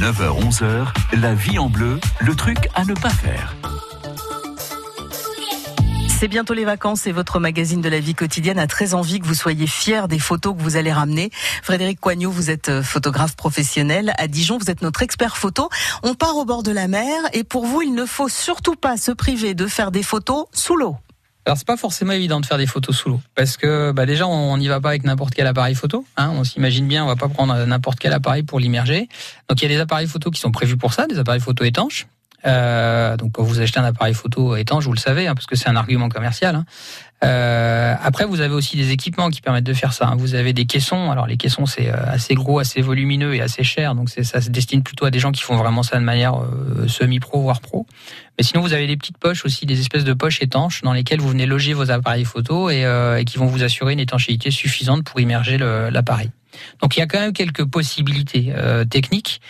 9h-11h, la vie en bleu, le truc à ne pas faire. C'est bientôt les vacances et votre magazine de la vie quotidienne a très envie que vous soyez fiers des photos que vous allez ramener. Frédéric Coignot, vous êtes euh, photographe professionnel. À Dijon, vous êtes notre expert photo. On part au bord de la mer et pour vous, il ne faut surtout pas se priver de faire des photos sous l'eau. Alors c'est pas forcément évident de faire des photos sous l'eau parce que bah, déjà on n'y va pas avec n'importe quel appareil photo. Hein, on s'imagine bien, on va pas prendre n'importe quel appareil pour l'immerger. Donc il y a des appareils photo qui sont prévus pour ça, des appareils photo étanches. Euh, donc quand vous achetez un appareil photo étanche, vous le savez, hein, parce que c'est un argument commercial. Hein. Euh, après, vous avez aussi des équipements qui permettent de faire ça. Hein. Vous avez des caissons. Alors les caissons, c'est euh, assez gros, assez volumineux et assez cher. Donc ça se destine plutôt à des gens qui font vraiment ça de manière euh, semi-pro, voire pro. Mais sinon, vous avez des petites poches aussi, des espèces de poches étanches dans lesquelles vous venez loger vos appareils photo et, et qui vont vous assurer une étanchéité suffisante pour immerger l'appareil. Donc il y a quand même quelques possibilités euh, techniques.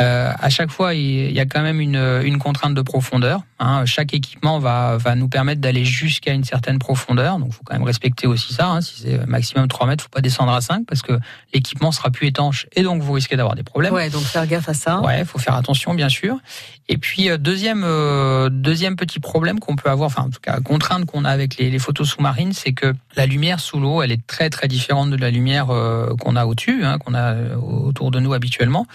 Euh, à chaque fois, il y a quand même une, une contrainte de profondeur. Hein. Chaque équipement va, va nous permettre d'aller jusqu'à une certaine profondeur. Donc, il faut quand même respecter aussi ça. Hein. Si c'est maximum 3 mètres, faut pas descendre à 5 parce que l'équipement sera plus étanche et donc vous risquez d'avoir des problèmes. Ouais, donc faire gaffe à ça. Ouais, faut faire attention, bien sûr. Et puis euh, deuxième euh, deuxième petit problème qu'on peut avoir, enfin en tout cas contrainte qu'on a avec les, les photos sous-marines, c'est que la lumière sous l'eau, elle est très très différente de la lumière euh, qu'on a au-dessus, hein, qu'on a autour de nous habituellement.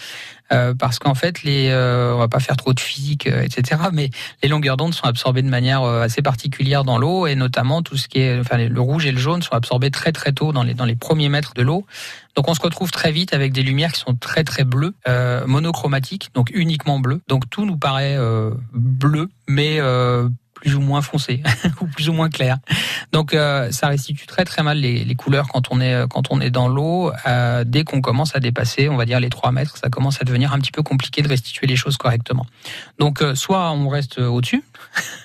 Euh, parce qu'en fait, les, euh, on va pas faire trop de physique, euh, etc. Mais les longueurs d'onde sont absorbées de manière assez particulière dans l'eau, et notamment tout ce qui est, enfin, le rouge et le jaune sont absorbés très très tôt dans les dans les premiers mètres de l'eau. Donc on se retrouve très vite avec des lumières qui sont très très bleues, euh, monochromatiques, donc uniquement bleues. Donc tout nous paraît euh, bleu, mais euh, plus ou moins foncé ou plus ou moins clair. Donc euh, ça restitue très très mal les, couleurs quand on est quand on est dans l'eau. Euh, dès qu'on commence à dépasser, on va dire les 3 mètres, ça commence à devenir un petit peu compliqué de restituer les choses correctement. Donc euh, soit on reste au-dessus,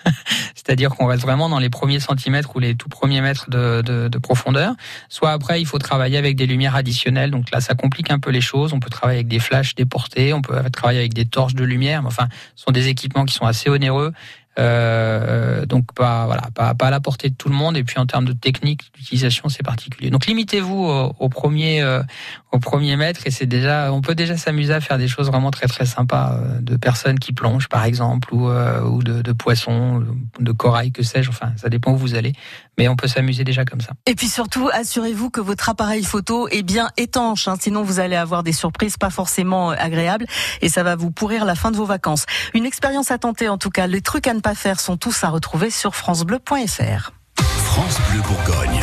c'est-à-dire qu'on reste vraiment dans les premiers centimètres ou les tout premiers mètres de, profondeur. Soit après il faut travailler avec des lumières additionnelles. Donc là ça complique un peu les choses. On peut travailler avec des flashs déportés, on peut travailler avec des torches de lumière. Enfin, ce sont des équipements qui sont assez onéreux euh, donc pas voilà pas, pas à la portée de tout le monde. Et puis en termes de technique d'utilisation c'est particulier. Donc limitez-vous au, premier euh, au premier mètre. Et c'est déjà on peut déjà s'amuser à faire des choses vraiment très très sympas euh, de personnes qui plongent par exemple ou euh, ou de, de, poissons de corail que sais-je. Enfin ça dépend où vous allez mais on peut s'amuser déjà comme ça. Et puis surtout assurez-vous que votre appareil photo est bien étanche hein, sinon vous allez avoir des surprises pas forcément agréables et ça va vous pourrir la fin de vos vacances. Une expérience à tenter en tout cas les trucs à ne pas faire sont tous à retrouver sur francebleu.fr. France Bleu Bourgogne.